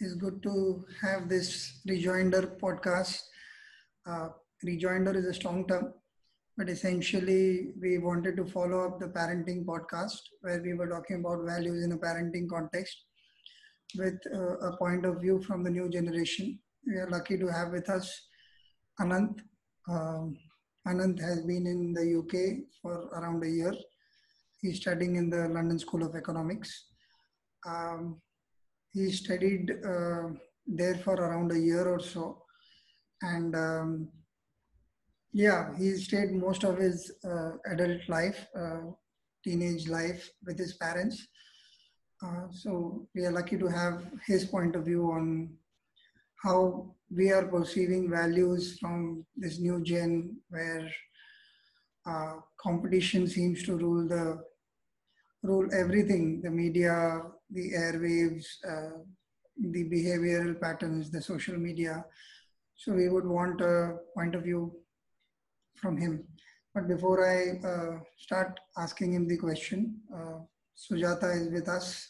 it's good to have this rejoinder podcast. Uh, rejoinder is a strong term, but essentially we wanted to follow up the parenting podcast where we were talking about values in a parenting context with uh, a point of view from the new generation. We are lucky to have with us Anant. Um, Anant has been in the UK for around a year. He's studying in the London School of Economics. Um, he studied uh, there for around a year or so. And um, yeah, he stayed most of his uh, adult life, uh, teenage life with his parents. Uh, so we are lucky to have his point of view on how we are perceiving values from this new gen where uh, competition seems to rule the rule everything the media the airwaves uh, the behavioral patterns the social media so we would want a point of view from him but before i uh, start asking him the question uh, sujata is with us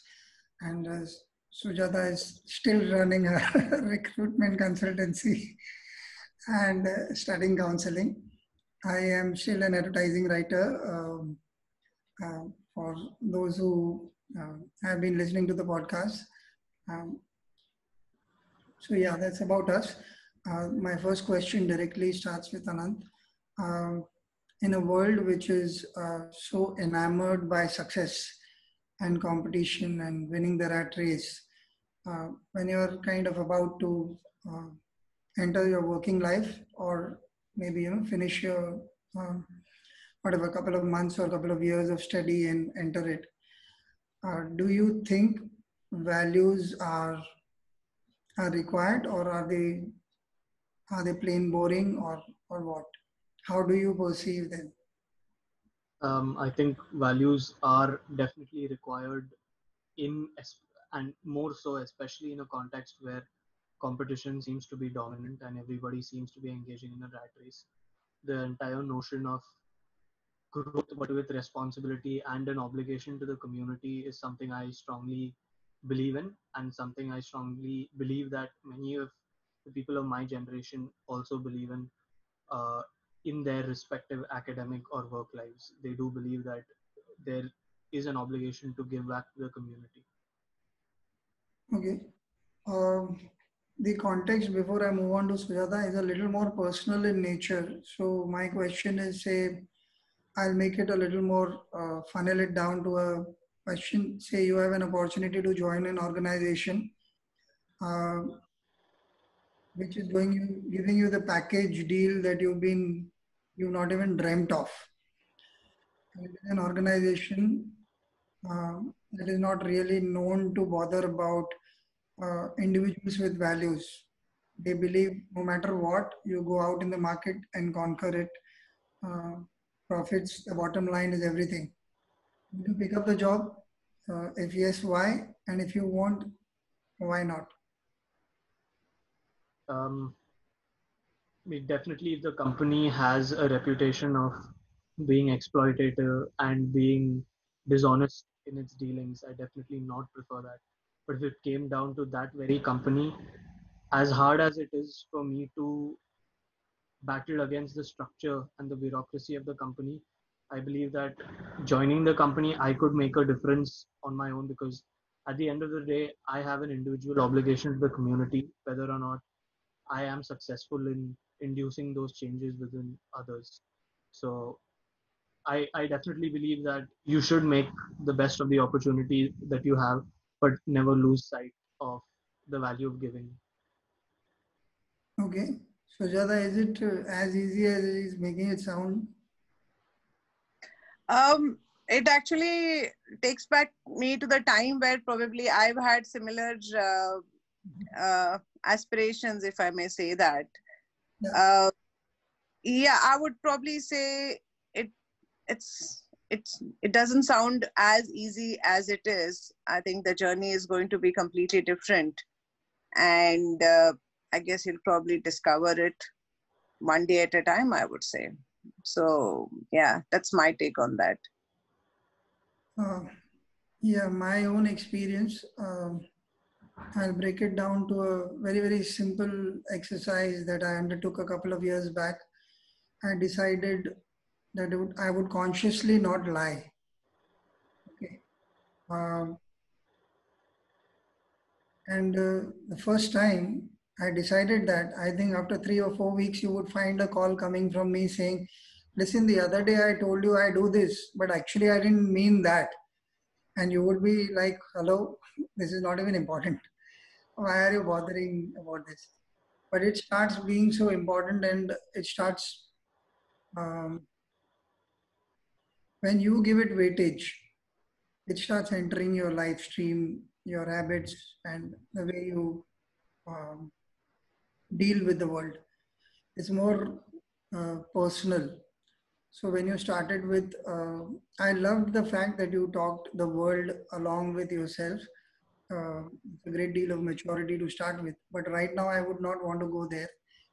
and uh, Sujata is still running a recruitment consultancy and uh, studying counseling. I am still an advertising writer. Um, uh, for those who have been listening to the podcast. Um, so yeah, that's about us. Uh, my first question directly starts with Anant. Um, in a world which is uh, so enamored by success, and competition and winning the rat race, uh, when you're kind of about to uh, enter your working life or maybe you know finish your um, whatever couple of months or couple of years of study and enter it, uh, do you think values are are required or are they are they plain boring or or what? How do you perceive them? um, I think values are definitely required in and more so, especially in a context where competition seems to be dominant and everybody seems to be engaging in a rat race. The entire notion of growth, but with responsibility and an obligation to the community, is something I strongly believe in, and something I strongly believe that many of the people of my generation also believe in. Uh, in their respective academic or work lives. They do believe that there is an obligation to give back to the community. Okay. Um, the context before I move on to Sujata is a little more personal in nature. So my question is, say, I'll make it a little more uh, funnel it down to a question. Say you have an opportunity to join an organization. Uh, which is going you giving you the package deal that you've been you've not even dreamt of. An organization uh, that is not really known to bother about uh, individuals with values. They believe no matter what, you go out in the market and conquer it. Uh, profits, the bottom line is everything. You pick up the job. Uh, if yes, why? And if you want, why not? Um, definitely if the company has a reputation of being exploitative and being dishonest in its dealings i definitely not prefer that but if it came down to that very company as hard as it is for me to battle against the structure and the bureaucracy of the company i believe that joining the company i could make a difference on my own because at the end of the day i have an individual obligation to the community whether or not i am successful in inducing those changes within others. So I, I definitely believe that you should make the best of the opportunity that you have, but never lose sight of the value of giving. Okay. Sujata, is it uh, as easy as it is making it sound? Um, it actually takes back me to the time where probably I've had similar uh, uh, aspirations, if I may say that. Yeah. Uh, yeah, I would probably say it. It's it's it doesn't sound as easy as it is. I think the journey is going to be completely different, and uh, I guess you'll probably discover it one day at a time. I would say. So yeah, that's my take on that. Uh, yeah, my own experience. Um, I'll break it down to a very, very simple exercise that I undertook a couple of years back. I decided that I would consciously not lie. Okay. Um, and uh, the first time I decided that, I think after three or four weeks, you would find a call coming from me saying, Listen, the other day I told you I do this, but actually I didn't mean that. And you would be like, Hello, this is not even important why are you bothering about this? But it starts being so important and it starts, um, when you give it weightage, it starts entering your life stream, your habits, and the way you um, deal with the world. It's more uh, personal. So when you started with, uh, I loved the fact that you talked the world along with yourself uh, a great deal of maturity to start with. But right now, I would not want to go there.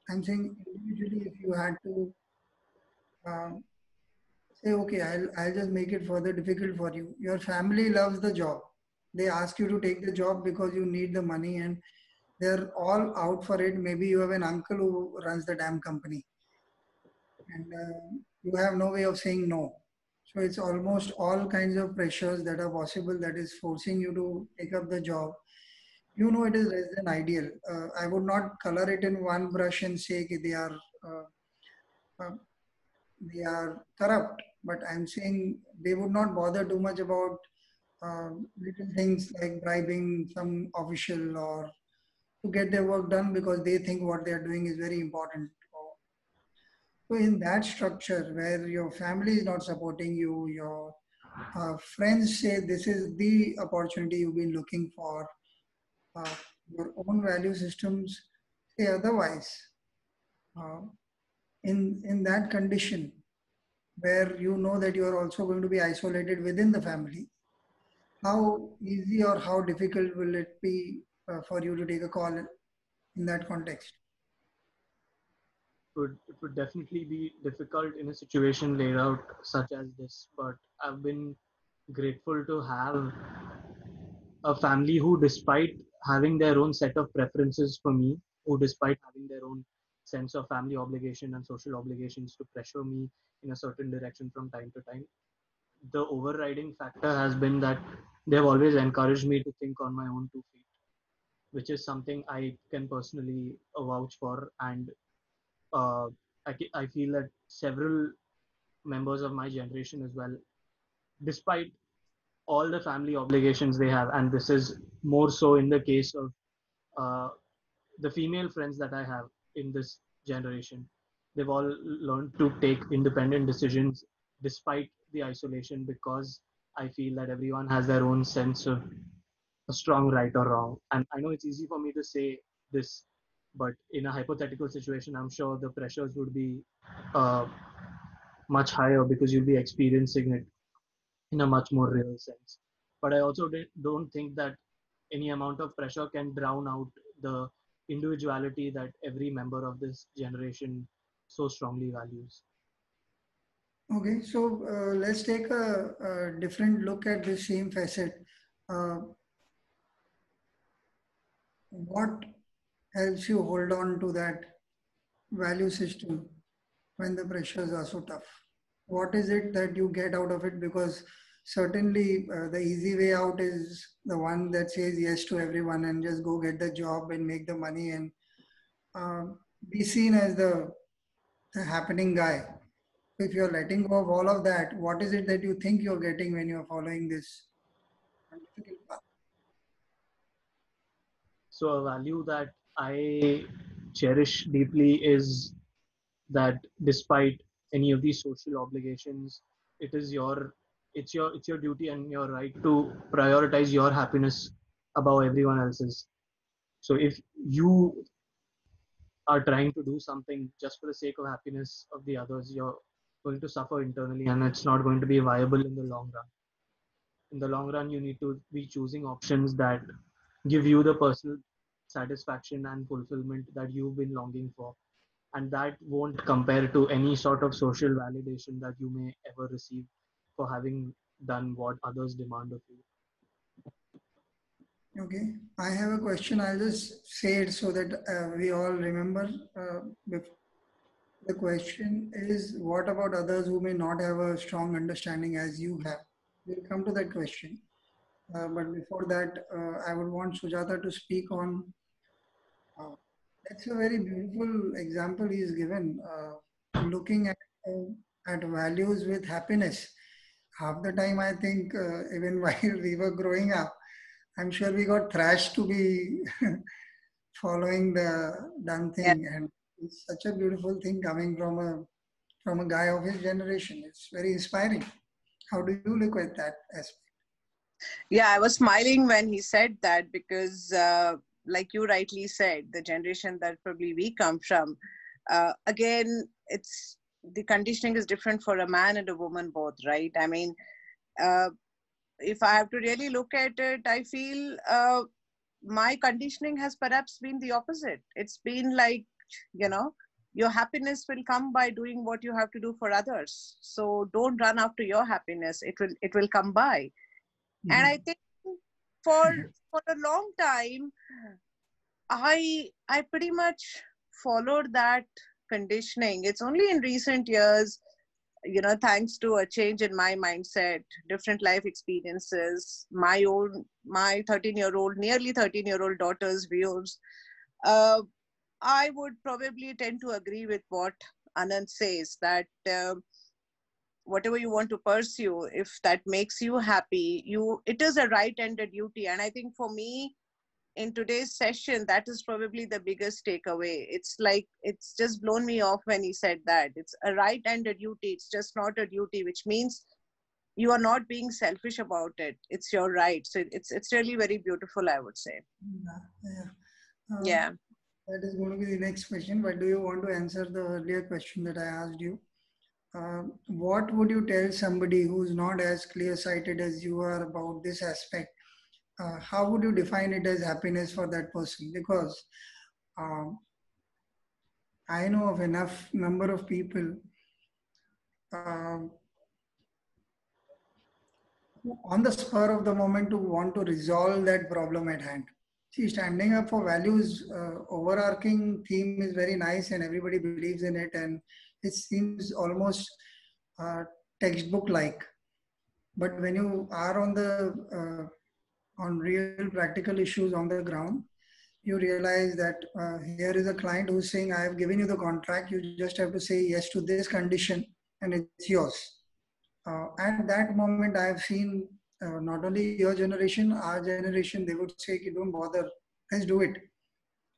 I'm saying individually, if you had to um, say, okay, I'll, I'll just make it further difficult for you. Your family loves the job. They ask you to take the job because you need the money and they're all out for it. Maybe you have an uncle who runs the damn company and uh, you have no way of saying no. So it's almost all kinds of pressures that are possible that is forcing you to take up the job. You know it is less than ideal. Uh, I would not color it in one brush and say they are uh, uh, they are corrupt, but I'm saying they would not bother too much about uh, little things like bribing some official or to get their work done because they think what they are doing is very important. So in that structure where your family is not supporting you, your uh, friends say this is the opportunity you've been looking for, uh, your own value systems say otherwise. Uh, in, in that condition, where you know that you are also going to be isolated within the family, how easy or how difficult will it be Uh, for you to take a call in that context? would it would definitely be difficult in a situation laid out such as this but i've been grateful to have a family who despite having their own set of preferences for me who despite having their own sense of family obligation and social obligations to pressure me in a certain direction from time to time the overriding factor has been that they've always encouraged me to think on my own two feet which is something i can personally vouch for. And uh, I, I feel that several members of my generation as well, despite all the family obligations they have, and this is more so in the case of uh, the female friends that I have in this generation, they've all learned to take independent decisions despite the isolation because I feel that everyone has their own sense of a strong right or wrong. And I know it's easy for me to say this but in a hypothetical situation i'm sure the pressures would be uh, much higher because you'll be experiencing it in a much more real sense. But i also don't think that any amount of pressure can drown out the individuality that every member of this generation so strongly values. Okay so uh, let's take a, a, different look at the same facet. Uh, what helps you hold on to that value system when the pressures are so tough? What is it that you get out of it? Because certainly uh, the easy way out is the one that says yes to everyone and just go get the job and make the money and uh, be seen as the, the happening guy. If you're letting go of all of that, what is it that you think you're getting when you're following this So, a value that I cherish deeply is that despite any of these social obligations, it is your it's your it's your duty and your right to prioritize your happiness above everyone else's. So if you are trying to do something just for the sake of happiness of the others, you're going to suffer internally and it's not going to be viable in the long run. In the long run, you need to be choosing options that give you the personal satisfaction and fulfillment that you've been longing for and that won't compare to any sort of social validation that you may ever receive for having done what others demand of you Okay, I have a question. I'll just say it so that uh, we all remember. Uh, the question is, what about others who may not have a strong understanding as you have? We'll come to that question. Uh, but before that, uh, I would want Sujata to speak on. Uh, that's a very beautiful example he's given. Uh, looking at at values with happiness. Half the time, I think, even while we were growing up, I'm sure we got thrashed to be following the done thing, yeah. and it's such a beautiful thing coming from a from a guy of his generation. It's very inspiring. How do you look at that aspect? Yeah, I was smiling when he said that because, uh, like you rightly said, the generation that probably we come from, uh, again, it's the conditioning is different for a man and a woman both, right? I mean, uh, if I have to really look at it, I feel uh, my conditioning has perhaps been the opposite. It's been like, you know, your happiness will come by doing what you have to do for others. So don't run after your happiness. It will it will come by. Mm-hmm. And I think for for a long time, I I pretty much followed that conditioning. It's only in recent years you know thanks to a change in my mindset different life experiences my own my 13 year old nearly 13 year old daughter's views uh, i would probably tend to agree with what anant says that uh, whatever you want to pursue if that makes you happy you it is a right ended duty. And i think for me in today's session that is probably the biggest takeaway. It's like it's just blown me off when he said that. It's a right and a duty. It's just not a duty which means you are not being selfish about it. It's your right. So it's it's really very beautiful i would say. Yeah yeah, um, yeah. that is going to be the next question but do you want to answer the earlier question that i asked you uh, what would you tell somebody who's not as clear sighted as you are about this aspect uh, how would you define it as happiness for that person? Because um, I know of enough number of people uh, on the spur of the moment to want to resolve that problem at hand. See, standing up for values, uh, overarching theme is very nice and everybody believes in it and it seems almost uh, textbook like. But when you are on the uh, on real practical issues on the ground, you realize that uh, here is a client who's saying, I have given you the contract, you just have to say yes to this condition and it's yours. Uh, at that moment, I have seen uh, not only your generation, our generation, they would say, don't bother, let's do it.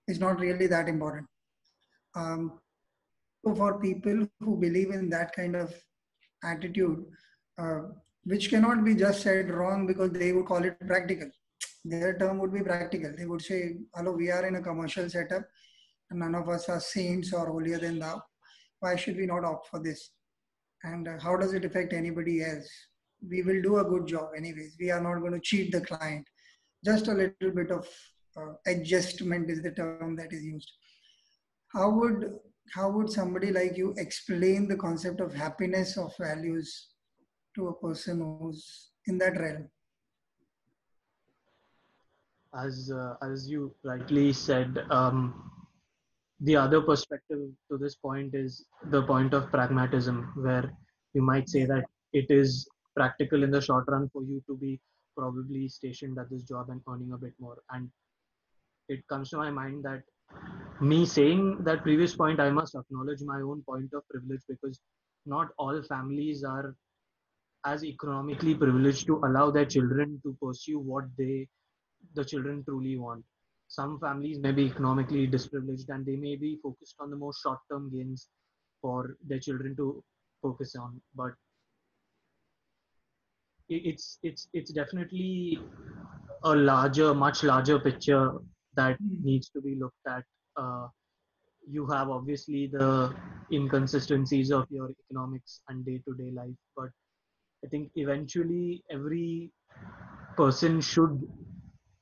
It's not really that important. Um, so for people who believe in that kind of attitude, uh, which cannot be just said wrong because they would call it practical. Their term would be practical. They would say, hello, we are in a commercial setup none of us are saints or holier than thou. Why should we not opt for this? And uh, how does it affect anybody else? We will do a good job anyways. We are not going to cheat the client. Just a little bit of uh, adjustment is the term that is used. How would how would somebody like you explain the concept of happiness of values to a person who's in that realm? As uh, as you rightly said um, the other perspective to this point is the point of pragmatism where you might say that it is practical in the short run for you to be probably stationed at this job and earning a bit more. And it comes to my mind that me saying that previous point i must acknowledge my own point of privilege because not all families are as economically privileged to allow their children to pursue what they the children truly want. Some families may be economically disprivileged and they may be focused on the most short term gains for their children to focus on but it's it's it's definitely a larger much larger picture that hmm. needs to be looked at uh, you have obviously the inconsistencies of your economics and day-to-day life but I think eventually every person should,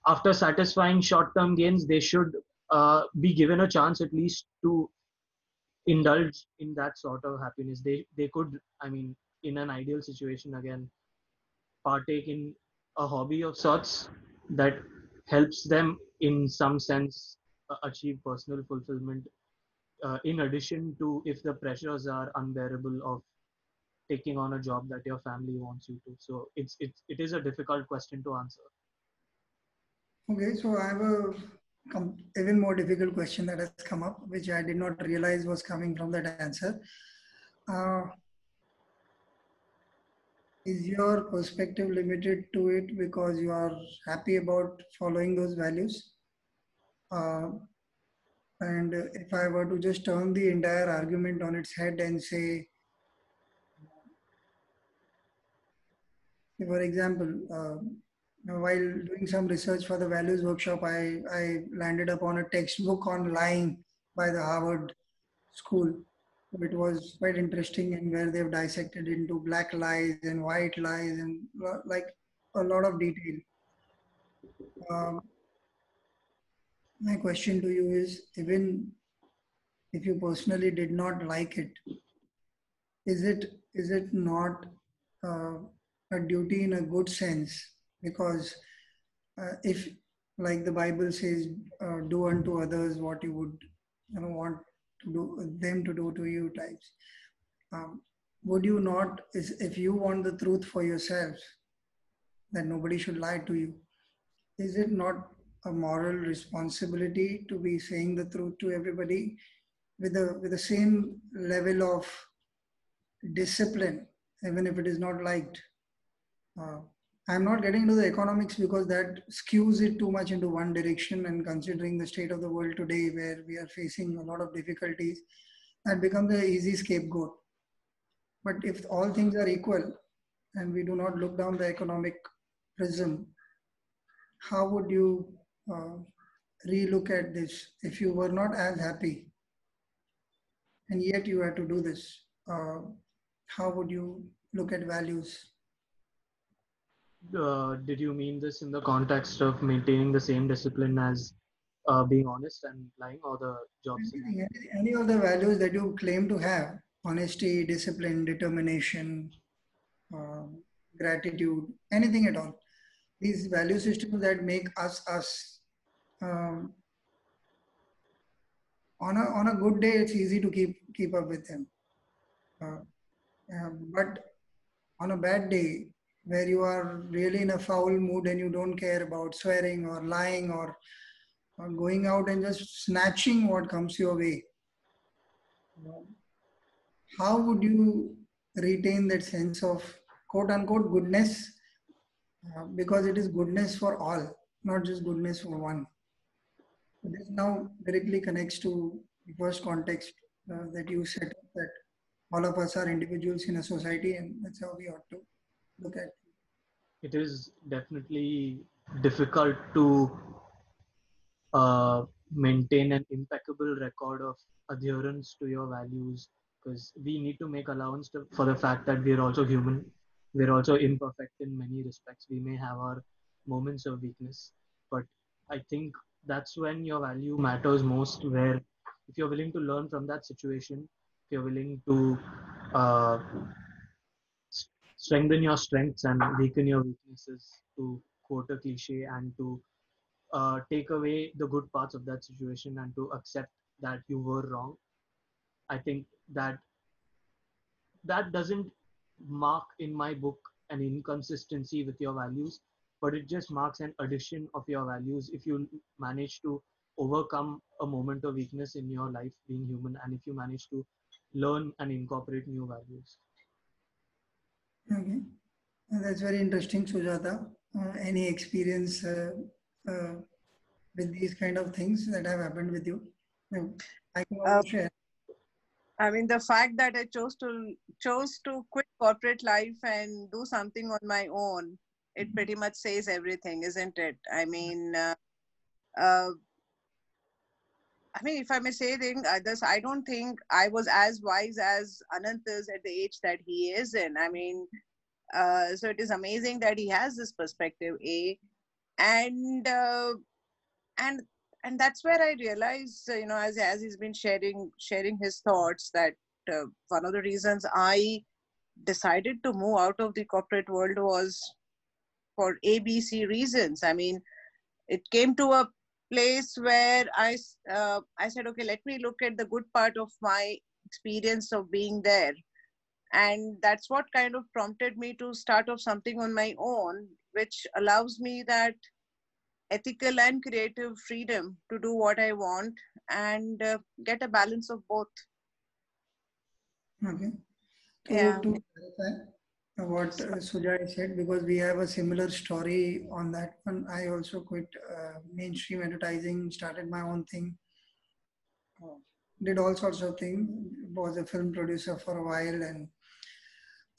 after satisfying short term gains, they should uh, be given a chance at least to indulge in that sort of happiness. They, they could, I mean, in an ideal situation, again, partake in a hobby of sorts that helps them in some sense achieve personal fulfillment uh, in addition to if the pressures are unbearable of taking on a job that your family wants you to. So it's it's it is a difficult question to answer. Okay so i have a even more difficult question that has come up which i did not realize was coming from that answer. Uh, is your perspective limited to it because you are happy about following those values uh, and if I were to just turn the entire argument on its head and say, for example, uh, while doing some research for the values workshop, I, I landed upon a textbook on lying by the Harvard School. It was quite interesting and where they've dissected into black lies and white lies and like a lot of detail. Um, my question to you is even if you personally did not like it is it is it not uh, a duty in a good sense because uh, if like the bible says uh, do unto others what you would you know want to do them to do to you types um, would you not is if you want the truth for yourself that nobody should lie to you is it not a moral responsibility to be saying the truth to everybody with the with the same level of discipline, even if it is not liked. Uh, I'm not getting into the economics because that skews it too much into one direction. And considering the state of the world today, where we are facing a lot of difficulties, that becomes an easy scapegoat. But if all things are equal and we do not look down the economic prism, how would you uh, relook at this if you were not as happy and yet you had to do this uh, how would you look at values uh, did you mean this in the context of maintaining the same discipline as uh, being honest and lying or the jobs any, any of the values that you claim to have honesty discipline determination uh, gratitude anything at all these value systems that make us us um, on a on a good day, it's easy to keep keep up with him. Uh, um, but on a bad day, where you are really in a foul mood and you don't care about swearing or lying or, or going out and just snatching what comes your way, how would you retain that sense of quote unquote goodness? Uh, because it is goodness for all, not just goodness for one. This now directly connects to the first context uh, that you set that all of us are individuals in a society and that's how we ought to look at it. Is definitely difficult to uh, maintain an impeccable record of adherence to your values because we need to make allowance to, for the fact that we are also human. We're also imperfect in many respects. We may have our moments of weakness, but I think that's when your value matters most where if you're willing to learn from that situation if you're willing to uh, strengthen your strengths and weaken your weaknesses to quote a cliche and to uh, take away the good parts of that situation and to accept that you were wrong. I think that that doesn't mark in my book an inconsistency with your values but it just marks an addition of your values if you manage to overcome a moment of weakness in your life being human and if you manage to learn and incorporate new values okay. That's very interesting sujata uh, any experience uh, uh, with these kind of things that have happened with you? I can uh, share. I mean, the fact that I chose to chose to quit corporate life and do something on my own it pretty much says everything, isn't it? I mean, uh, uh, I mean, if I may say uh, this, I don't think I was as wise as Anant is at the age that he is in. I mean, uh, so it is amazing that he has this perspective, A, and uh, and and that's where I realize, uh, you know, as as he's been sharing sharing his thoughts, that uh, one of the reasons I decided to move out of the corporate world was for ABC reasons. I mean, it came to a place where I, uh, I said, okay, let me look at the good part of my experience of being there. And that's what kind of prompted me to start off something on my own, which allows me that ethical and creative freedom to do what I want and uh, get a balance of both. Okay. To, Yeah. to clarify what uh, Sujay said, because we have a similar story on that one. I also quit uh, mainstream advertising, started my own thing, did all sorts of things, was a film producer for a while. And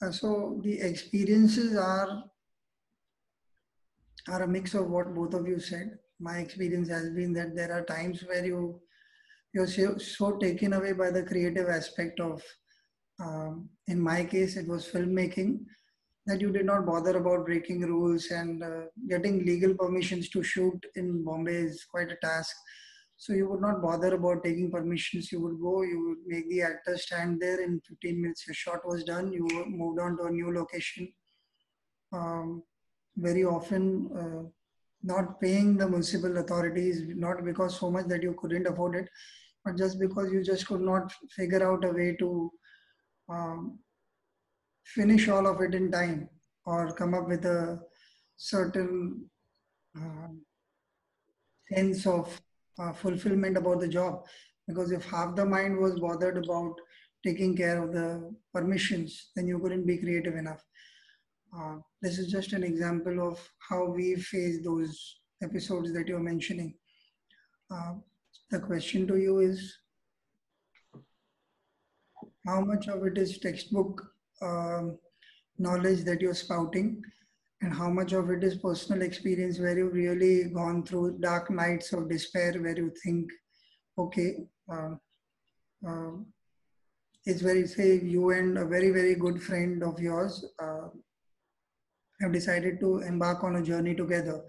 uh, so the experiences are, are a mix of what both of you said. My experience has been that there are times where you, you're so, so taken away by the creative aspect of um, in my case, it was filmmaking that you did not bother about breaking rules and uh, getting legal permissions to shoot in Bombay is quite a task. So you would not bother about taking permissions. You would go, you would make the actor stand there. In 15 minutes, your shot was done. You moved on to a new location. Um, very often, uh, not paying the municipal authorities, not because so much that you couldn't afford it, but just because you just could not figure out a way to um, finish all of it in time or come up with a certain um, sense of uh, fulfillment about the job. Because if half the mind was bothered about taking care of the permissions, then you couldn't be creative enough. Uh, this is just an example of how we face those episodes that you're mentioning. Uh, the question to you is how much of it is textbook um, knowledge that you're spouting? And how much of it is personal experience where you've really gone through dark nights of despair where you think okay uh, uh, it's very say you and a very very good friend of yours uh, have decided to embark on a journey together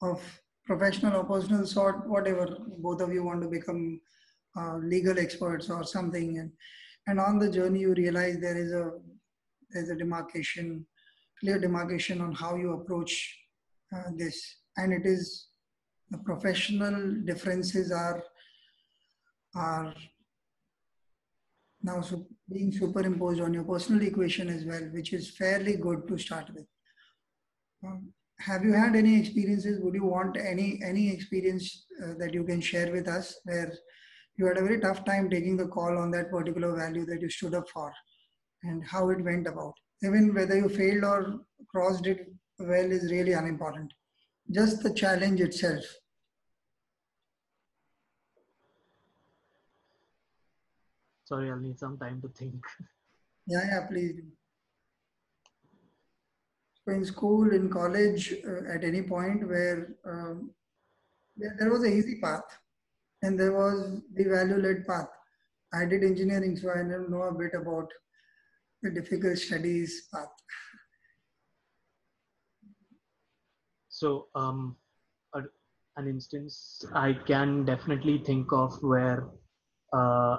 of professional or personal sort whatever both of you want to become uh, legal experts or something. And and on the journey you realize there is a there's a demarcation clear demarcation on how you approach uh, this. And it is the professional differences are are now being superimposed on your personal equation as well which is fairly good to start with. Um, have you had any experiences? Would you want any any experience uh, that you can share with us where you had a very tough time taking the call on that particular value that you stood up for and how it went about. Even whether you failed or crossed it well is really unimportant. Just the challenge itself. Sorry, I'll need some time to think. Yeah, yeah, please. So in school, in college, uh, at any point where um, there, there was an easy path and there was the value-led path. I did engineering, so I know a bit about the difficult studies path. So, um, a, an instance I can definitely think of where uh,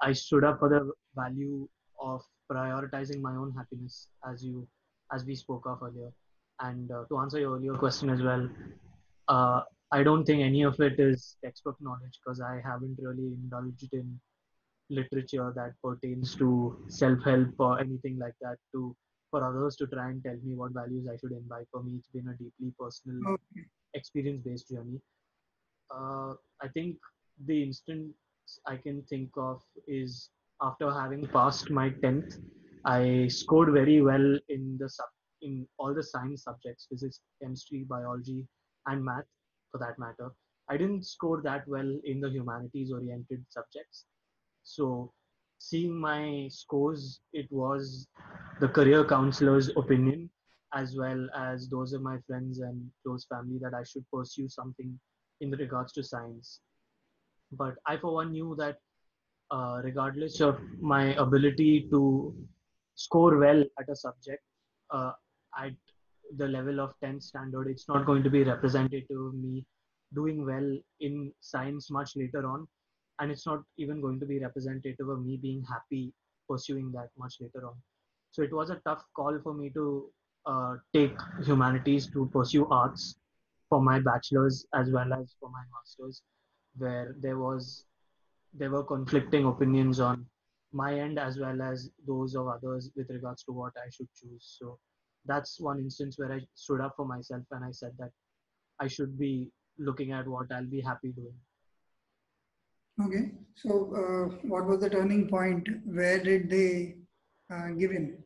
I stood up for the value of prioritizing my own happiness, as you, as we spoke of earlier. And uh, to answer your earlier question as well, uh, I don't think any of it is textbook knowledge because I haven't really indulged in literature that pertains to self-help or anything like that to for others to try and tell me what values I should imbibe. For me, it's been a deeply personal, Okay. experience-based journey. Uh, I think the instance I can think of is after having passed my 10th, I scored very well in the sub in all the science subjects, physics, chemistry, biology, and math for that matter. I didn't score that well in the humanities oriented subjects. So seeing my scores, it was the career counselor's opinion as well as those of my friends and close family that I should pursue something in regards to science. But I, for one, knew that uh, regardless of my ability to score well at a subject uh, at the level of 10th standard, it's not going to be representative of me doing well in science much later on. And it's not even going to be representative of me being happy pursuing that much later on. So it was a tough call for me to uh, take humanities to pursue arts for my bachelor's as well as for my master's, where there was there were conflicting opinions on my end as well as those of others with regards to what I should choose. So that's one instance where I stood up for myself and I said that I should be looking at what I'll be happy doing. Okay, so uh, what was the turning point? Where did they uh, give in?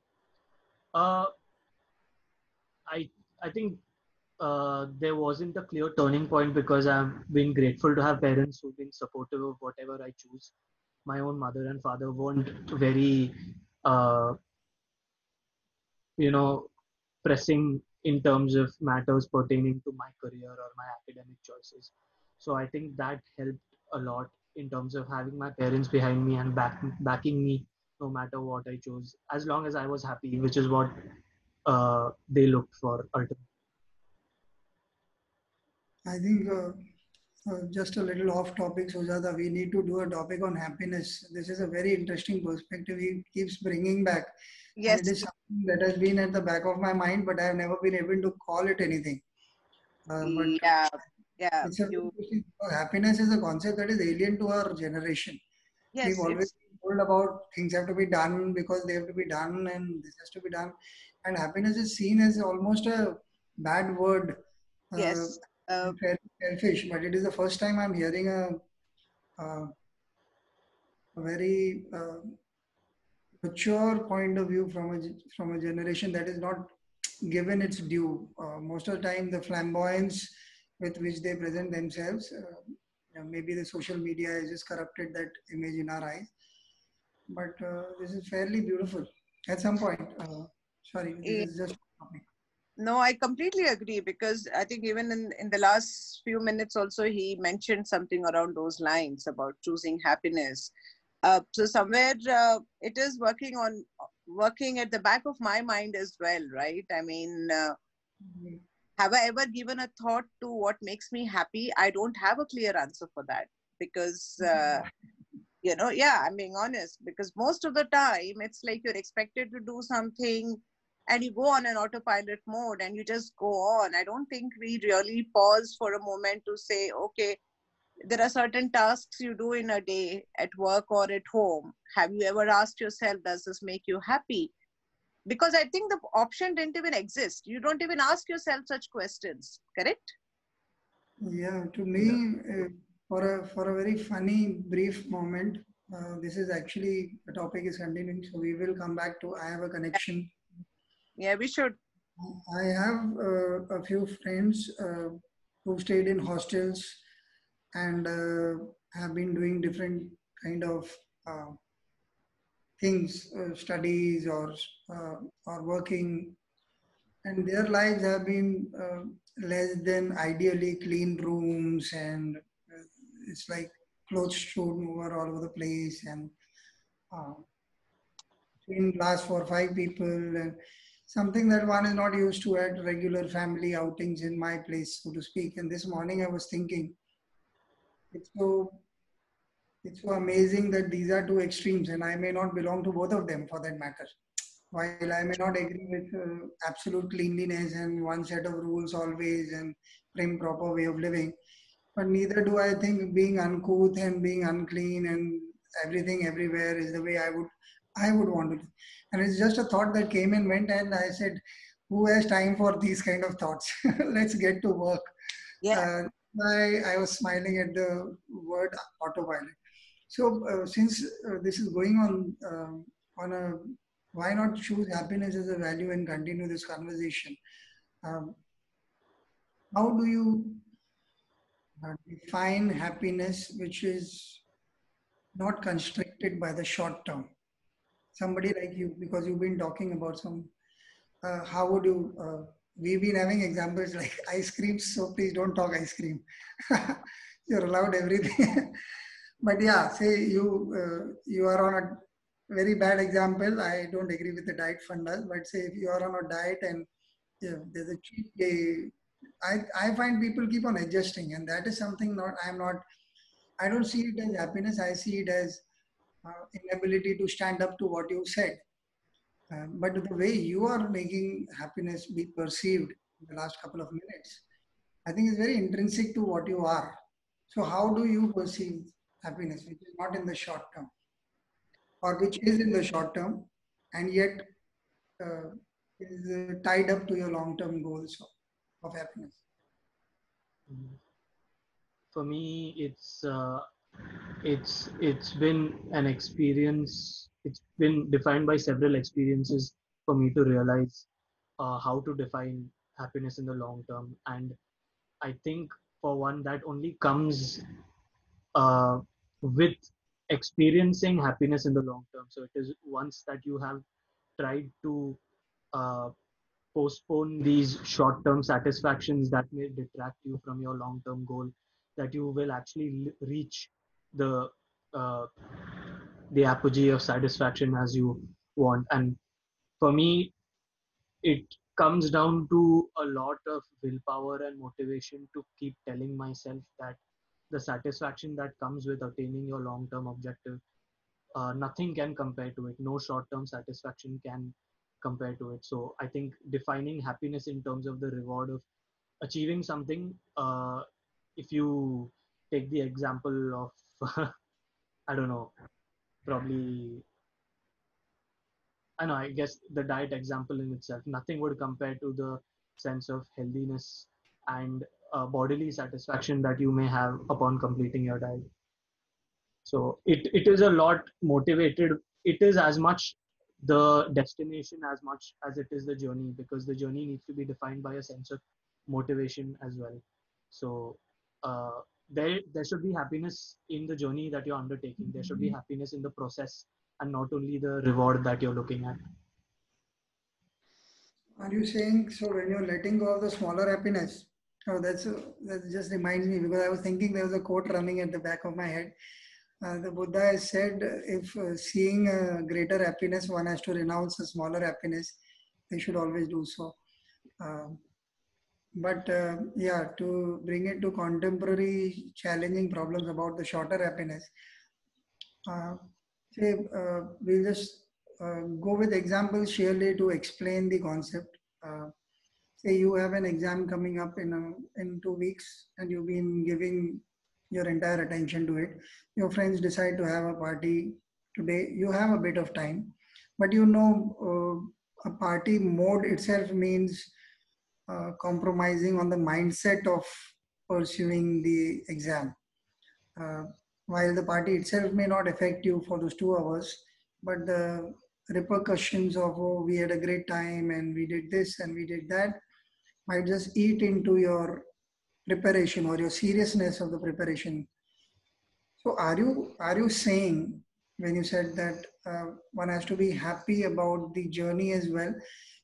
Uh, I I think uh, there wasn't a clear turning point because I've been grateful to have parents who've been supportive of whatever I choose. My own mother and father weren't very, uh, you know, pressing in terms of matters pertaining to my career or my academic choices. So I think that helped a lot in terms of having my parents behind me and back, backing me no matter what I chose, as long as I was happy, which is what uh, they looked for ultimately. I think uh, uh, just a little off topic, Sujata, we need to do a topic on happiness. This is a very interesting perspective he keeps bringing back. Yes. And it is something that has been at the back of my mind, but I have never been able to call it anything. Uh, but yeah. Yeah. You, happiness is a concept that is alien to our generation. yes. We've always been told about things have to be done because they have to be done and this has to be done. And happiness is seen as almost a bad word. uh, Yes. Uh, fairly selfish, but it is the first time I'm hearing a, uh, a very uh, mature point of view from a from a generation that is not given its due. Uh, most of the time, the flamboyance with which they present themselves, uh, you know, maybe the social media has just corrupted that image in our eyes. But uh, this is fairly beautiful. At some point, uh, sorry, this is just a. No, I completely agree because I think even in, in the last few minutes also he mentioned something around those lines about choosing happiness. Uh, so somewhere uh, it is working on working at the back of my mind as well, right? I mean, uh, have I ever given a thought to what makes me happy? I don't have a clear answer for that because uh, you know, yeah, I'm being honest because most of the time it's like you're expected to do something and you go on an autopilot mode and you just go on. I don't think we really pause for a moment to say, okay, there are certain tasks you do in a day at work or at home. Have you ever asked yourself, does this make you happy? Because I think the option didn't even exist. You don't even ask yourself such questions, correct? Yeah, to me, uh, for a for a very funny brief moment, uh, this is actually the topic is continuing, so we will come back to. I have a connection. Yeah, we should. I have uh, a few friends uh, who stayed in hostels and uh, have been doing different kind of uh, things, uh, studies or uh, or working, and their lives have been less than ideally clean rooms, and it's like clothes strewn over all over the place, and uh, clean glass for five people, and something that one is not used to at regular family outings in my place, so to speak. And this morning I was thinking, it's so it's so amazing that these are two extremes, and I may not belong to both of them for that matter. While I may not agree with uh, absolute cleanliness and one set of rules always and prim proper way of living, but neither do I think being uncouth and being unclean and everything everywhere is the way I would I would want to. And it's just a thought that came and went, and I said, "Who has time for these kind of thoughts? Let's get to work." Yeah. Uh, I, I was smiling at the word autopilot. So uh, since uh, this is going on um on a why not choose happiness as a value and continue this conversation? Um, how do you uh, define happiness which is not constricted by the short term? Somebody like you, because you've been talking about some, uh, how would you? Uh, we've been having examples like ice cream, so please don't talk ice cream. You're allowed everything. but yeah, say you uh, you are on a very bad example. I don't agree with the diet fundas, but say if you are on a diet and yeah, there's a cheat day, I, I find people keep on adjusting, and that is something not I'm not. I don't see it as happiness. I see it as inability to stand up to what you said. Uh, but the way you are making happiness be perceived in the last couple of minutes, I think is very intrinsic to what you are. So how do you perceive happiness, which is not in the short term, or which is in the short term, and yet uh, is uh, tied up to your long-term goals of, of happiness? For me, it's uh, it's it's been an experience. It's been defined by several experiences for me to realize uh, how to define happiness in the long term and i think for one that only comes uh, with experiencing happiness in the long term so it is once that you have tried to uh, postpone these short term satisfactions that may detract you from your long term goal that you will actually reach the uh, the apogee of satisfaction as you want. And for me it comes down to a lot of willpower and motivation to keep telling myself that the satisfaction that comes with attaining your long term objective uh, nothing can compare to it. No short term satisfaction can compare to it. So i think defining happiness in terms of the reward of achieving something uh, if you take the example of i don't know probably I know, I guess the diet example in itself, nothing would compare to the sense of healthiness and uh, bodily satisfaction that you may have upon completing your diet. So it, it is a lot motivated. It is as much the destination as much as it is the journey because the journey needs to be defined by a sense of motivation as well. So uh, there, there should be happiness in the journey that you're undertaking. There should be happiness in the process and not only the reward that you're looking at. Are you saying so when you're letting go of the smaller happiness? Oh, that's that just reminds me because I was thinking there was a quote running at the back of my head. Uh, the Buddha has said, if uh, seeing a greater happiness, one has to renounce a smaller happiness. They should always do so. Um, but uh, yeah, to bring it to contemporary challenging problems about the shorter happiness, uh, say uh, we'll just uh, go with examples surely to explain the concept. Uh, say you have an exam coming up in a, in two weeks and you've been giving your entire attention to it. Your friends decide to have a party today. You have a bit of time, but you know uh, a party mode itself means uh, compromising on the mindset of pursuing the exam. Uh, while the party itself may not affect you for those two hours, but the repercussions of, oh, we had a great time and we did this and we did that might just eat into your preparation or your seriousness of the preparation. So are you, are you saying when you said that uh, one has to be happy about the journey as well,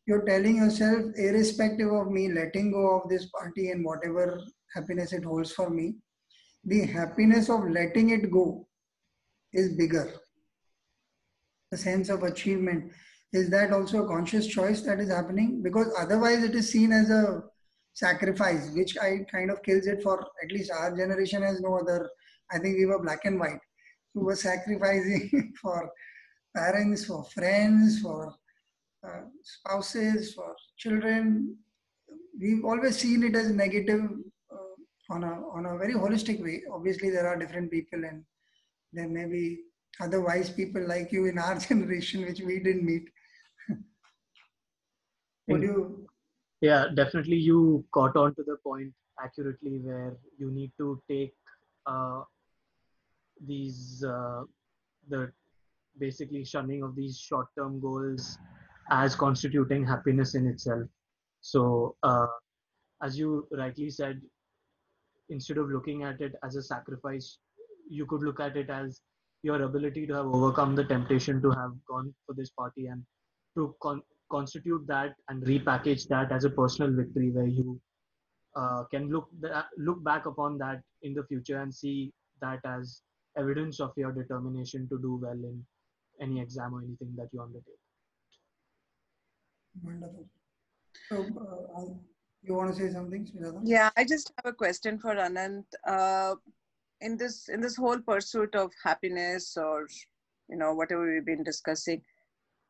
you're telling yourself, irrespective of me letting go of this party and whatever happiness it holds for me, the happiness of letting it go is bigger. The sense of achievement. Is that also a conscious choice that is happening? Because otherwise it is seen as a sacrifice, which I kind of kills it for at least our generation has no other. I think we were black and white. We were sacrificing for parents, for friends, for uh, spouses, for children. We've always seen it as negative on a on a very holistic way. Obviously, there are different people, and there may be other wise people like you in our generation, which we didn't meet. Would you? Yeah, definitely. You caught on to the point accurately, where you need to take uh, these uh, the basically shunning of these short-term goals as constituting happiness in itself. So, uh, as you rightly said, instead of looking at it as a sacrifice, you could look at it as your ability to have overcome the temptation to have gone for this party and to con- constitute that and repackage that as a personal victory where you uh, can look th- look back upon that in the future and see that as evidence of your determination to do well in any exam or anything that you undertake. Wonderful. So, uh, you want to say something, Sujata? Yeah, I just have a question for Anant. Uh, in this in this whole pursuit of happiness or you know whatever we've been discussing,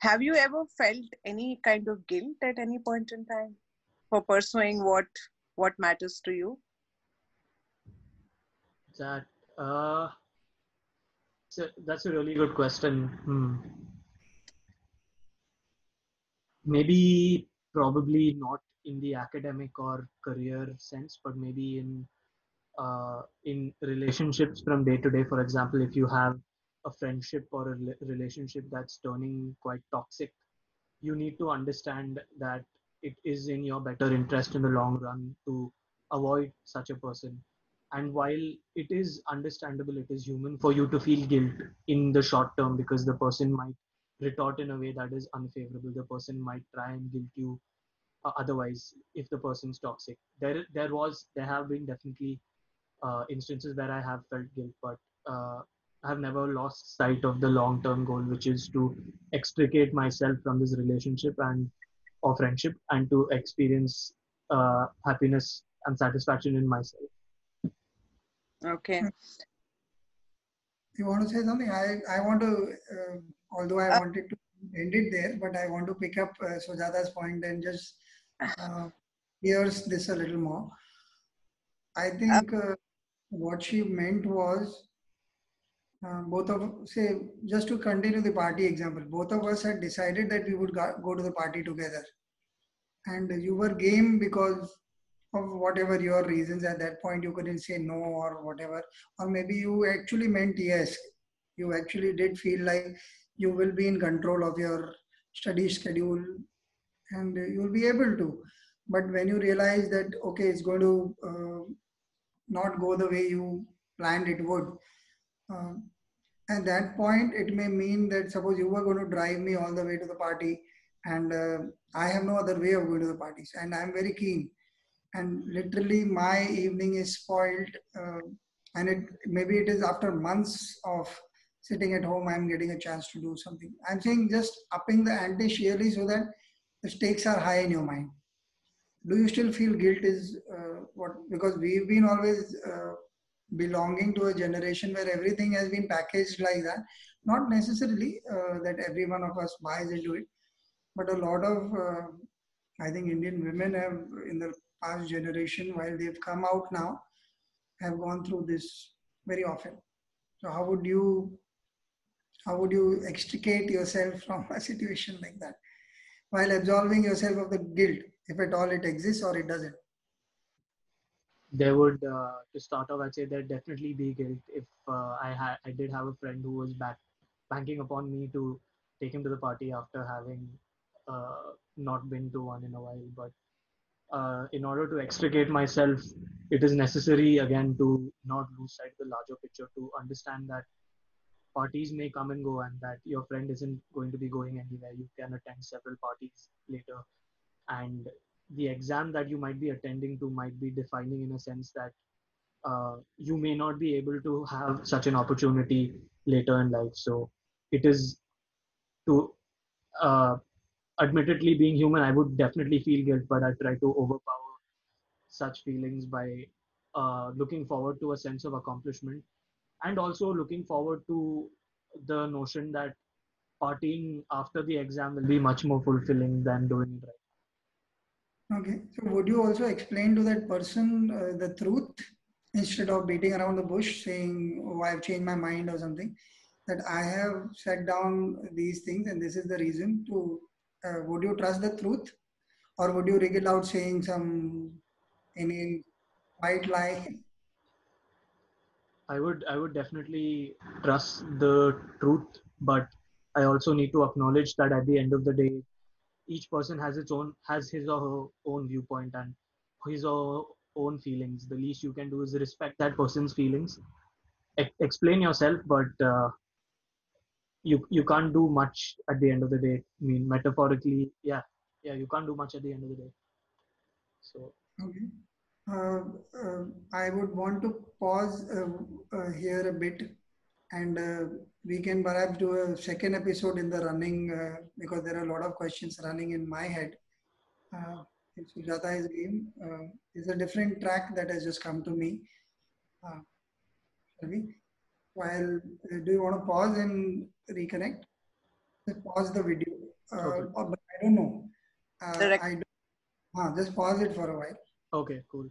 have you ever felt any kind of guilt at any point in time for pursuing what what matters to you that uh so that's a really good question hmm. Maybe probably not in the academic or career sense but maybe in uh, in relationships from day to day. For example if you have a friendship or a relationship that's turning quite toxic you need to understand that it is in your better interest in the long run to avoid such a person. And while it is understandable it is human for you to feel guilt in the short term because the person might retort in a way that is unfavorable. The person might try and guilt you uh, otherwise if the person's toxic. There there was there have been definitely uh, instances where i have felt guilt but uh, i have never lost sight of the long term goal which is to extricate myself from this relationship and or friendship and to experience uh, happiness and satisfaction in myself. Okay. You want to say something i i want to uh, although i uh, wanted to end it there but i want to pick up uh, sujata's point and just uh, hears this a little more. I think uh, what she meant was uh, both of say just to continue the party example both of us had decided that we would go to the party together. And you were game because of whatever your reasons at that point you couldn't say no or whatever. Or maybe you actually meant yes. You actually did feel like you will be in control of your study schedule and you'll be able to. But when you realize that okay it's going to uh, not go the way you planned it would uh, at that point it may mean that suppose you were going to drive me all the way to the party and uh, i have no other way of going to the parties and i'm very keen. And literally my evening is spoiled uh, and it maybe it is after months of sitting at home i'm getting a chance to do something. I'm saying just upping the ante sheerly so that the stakes are high in your mind. Do you still feel guilt is uh, what because we've been always uh, belonging to a generation where everything has been packaged like that? Not necessarily uh, that every one of us buys into it but a lot of uh, i think indian women have in the past generation while they've come out now have gone through this very often. So how would you how would you extricate yourself from a situation like that? While absolving yourself of the guilt if at all it exists or it doesn't? There would uh, to start off i'd say there'd definitely be guilt if uh, i had i did have a friend who was back banking upon me to take him to the party after having uh, not been to one in a while. But uh, in order to extricate myself, it is necessary again to not lose sight of the larger picture, to understand that parties may come and go and that your friend isn't going to be going anywhere. You can attend several parties later. And the exam that you might be attending to might be defining in a sense that uh, you may not be able to have such an opportunity later in life. So it is to uh, admittedly being human i would definitely feel guilt but i try to overpower such feelings by uh, looking forward to a sense of accomplishment and also looking forward to the notion that partying after the exam will be much more fulfilling than doing it right okay. So would you also explain to that person uh, the truth instead of beating around the bush saying oh i've changed my mind or something that i have set down these things and this is the reason to uh, would you trust the truth? Or would you rig out saying some any white lie i would i would definitely trust the truth but i also need to acknowledge that at the end of the day each person has its own has his or her own viewpoint and his or her own feelings. The least you can do is respect that person's feelings. E- explain yourself but uh, you you can't do much at the end of the day. I mean metaphorically yeah yeah you can't do much at the end of the day. So okay i would want to pause uh, uh here a bit and uh, we can perhaps do a second episode in the running uh, because there are a lot of questions running in my head uh, Sujata is game is a different track that has just come to me. shall we? while uh, do you want to pause and reconnect just pause the video uh, okay. but i don't know uh, i do, uh, just pause it for a while Okay, cool.